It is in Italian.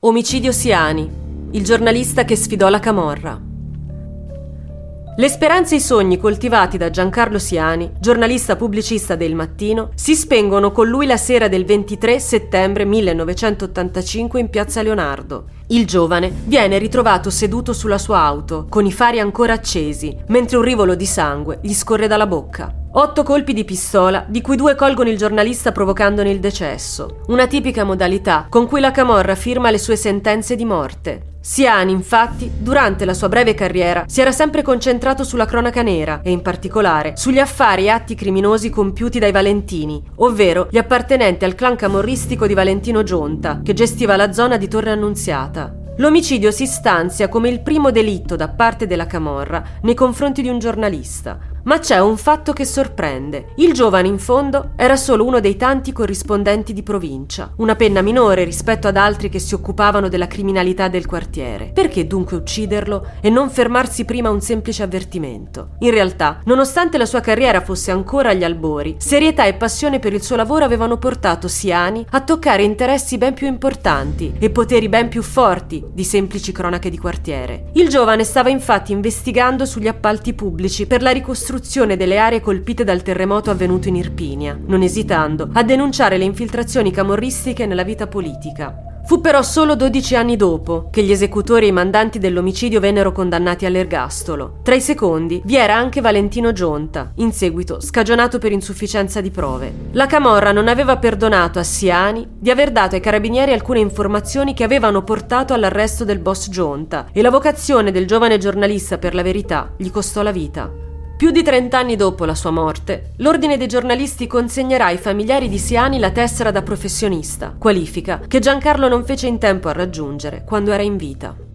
Omicidio Siani, il giornalista che sfidò la Camorra. Le speranze e i sogni coltivati da Giancarlo Siani, giornalista pubblicista del Mattino, si spengono con lui la sera del 23 settembre 1985 in piazza Leonardo. Il giovane viene ritrovato seduto sulla sua auto, con i fari ancora accesi, mentre un rivolo di sangue gli scorre dalla bocca. Otto colpi di pistola, di cui due colgono il giornalista provocandone il decesso. Una tipica modalità con cui la Camorra firma le sue sentenze di morte. Siani, infatti, durante la sua breve carriera, si era sempre concentrato sulla cronaca nera e in particolare sugli affari e atti criminosi compiuti dai Valentini, ovvero gli appartenenti al clan camorristico di Valentino Gionta, che gestiva la zona di Torre Annunziata. L'omicidio si stanzia come il primo delitto da parte della Camorra nei confronti di un giornalista, ma c'è un fatto che sorprende. Il giovane in fondo era solo uno dei tanti corrispondenti di provincia, una penna minore rispetto ad altri che si occupavano della criminalità del quartiere. Perché dunque ucciderlo e non fermarsi prima a un semplice avvertimento? In realtà, nonostante la sua carriera fosse ancora agli albori, serietà e passione per il suo lavoro avevano portato Siani a toccare interessi ben più importanti e poteri ben più forti di semplici cronache di quartiere. Il giovane stava infatti investigando sugli appalti pubblici per la ricostruzione ricostruzione delle aree colpite dal terremoto avvenuto in Irpinia, non esitando a denunciare le infiltrazioni camorristiche nella vita politica. Fu però solo 12 anni dopo che gli esecutori e i mandanti dell'omicidio vennero condannati all'ergastolo. Tra i secondi vi era anche Valentino Gionta, in seguito scagionato per insufficienza di prove. La Camorra non aveva perdonato a Siani di aver dato ai carabinieri alcune informazioni che avevano portato all'arresto del boss Gionta e la vocazione del giovane giornalista per la verità gli costò la vita. Più di trent'anni dopo la sua morte, l'Ordine dei giornalisti consegnerà ai familiari di Siani la tessera da professionista, qualifica che Giancarlo non fece in tempo a raggiungere quando era in vita.